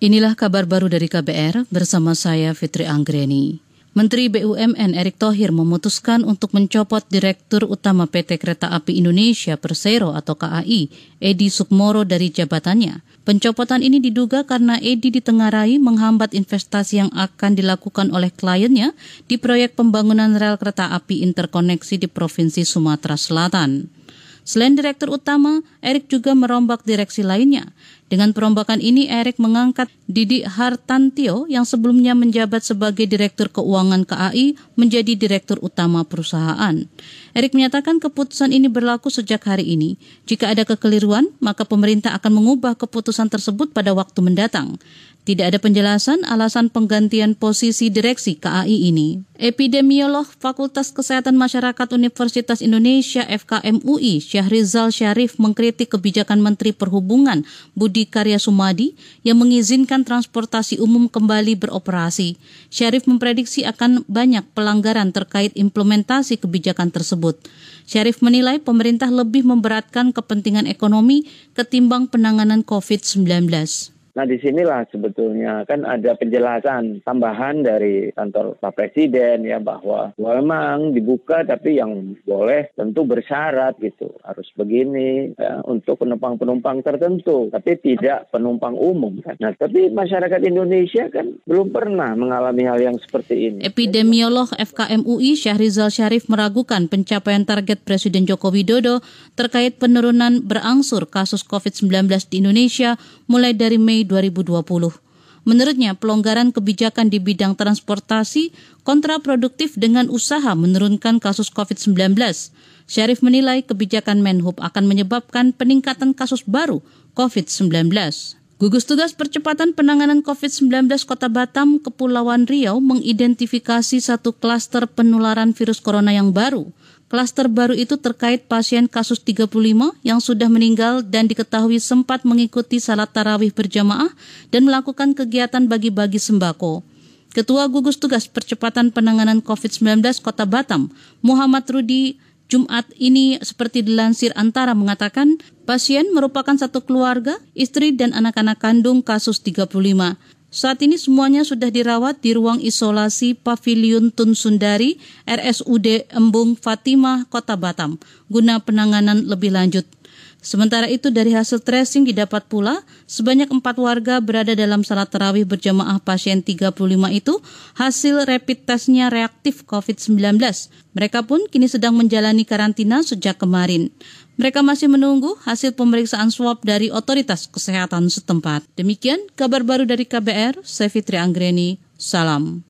Inilah kabar baru dari KBR bersama saya Fitri Anggreni. Menteri BUMN Erick Thohir memutuskan untuk mencopot Direktur Utama PT Kereta Api Indonesia Persero atau KAI, Edi Sukmoro dari jabatannya. Pencopotan ini diduga karena Edi ditengarai menghambat investasi yang akan dilakukan oleh kliennya di proyek pembangunan rel kereta api interkoneksi di Provinsi Sumatera Selatan. Selain direktur utama, Erik juga merombak direksi lainnya. Dengan perombakan ini, Erik mengangkat Didi Hartantio yang sebelumnya menjabat sebagai Direktur Keuangan KAI menjadi Direktur Utama perusahaan. Erik menyatakan keputusan ini berlaku sejak hari ini. Jika ada kekeliruan, maka pemerintah akan mengubah keputusan tersebut pada waktu mendatang. Tidak ada penjelasan alasan penggantian posisi direksi KAI ini. Epidemiolog Fakultas Kesehatan Masyarakat Universitas Indonesia FKM UI Syahrizal Syarif mengkritik kebijakan Menteri Perhubungan Budi Karya Sumadi yang mengizinkan transportasi umum kembali beroperasi. Syarif memprediksi akan banyak pelanggaran terkait implementasi kebijakan tersebut. Syarif menilai pemerintah lebih memberatkan kepentingan ekonomi ketimbang penanganan COVID-19. Nah di sinilah sebetulnya kan ada penjelasan tambahan dari kantor Pak Presiden ya bahwa memang dibuka tapi yang boleh tentu bersyarat gitu harus begini ya, untuk penumpang-penumpang tertentu tapi tidak penumpang umum kan. Nah tapi masyarakat Indonesia kan belum pernah mengalami hal yang seperti ini. Epidemiolog FKM UI Syahrizal Syarif meragukan pencapaian target Presiden Joko Widodo terkait penurunan berangsur kasus COVID-19 di Indonesia mulai dari Mei Mei 2020. Menurutnya, pelonggaran kebijakan di bidang transportasi kontraproduktif dengan usaha menurunkan kasus COVID-19. Syarif menilai kebijakan Menhub akan menyebabkan peningkatan kasus baru COVID-19. Gugus Tugas Percepatan Penanganan COVID-19 Kota Batam, Kepulauan Riau mengidentifikasi satu klaster penularan virus corona yang baru. Klaster baru itu terkait pasien kasus 35 yang sudah meninggal dan diketahui sempat mengikuti salat tarawih berjamaah dan melakukan kegiatan bagi-bagi sembako. Ketua Gugus Tugas Percepatan Penanganan COVID-19 Kota Batam, Muhammad Rudi, Jumat ini seperti dilansir antara mengatakan pasien merupakan satu keluarga, istri dan anak-anak kandung kasus 35. Saat ini semuanya sudah dirawat di ruang isolasi Pavilion Tun Sundari RSUD Embung Fatimah, Kota Batam, guna penanganan lebih lanjut. Sementara itu dari hasil tracing didapat pula sebanyak empat warga berada dalam salat terawih berjamaah pasien 35 itu hasil rapid testnya reaktif COVID-19. Mereka pun kini sedang menjalani karantina sejak kemarin. Mereka masih menunggu hasil pemeriksaan swab dari otoritas kesehatan setempat. Demikian kabar baru dari KBR, saya Fitri Anggreni, salam.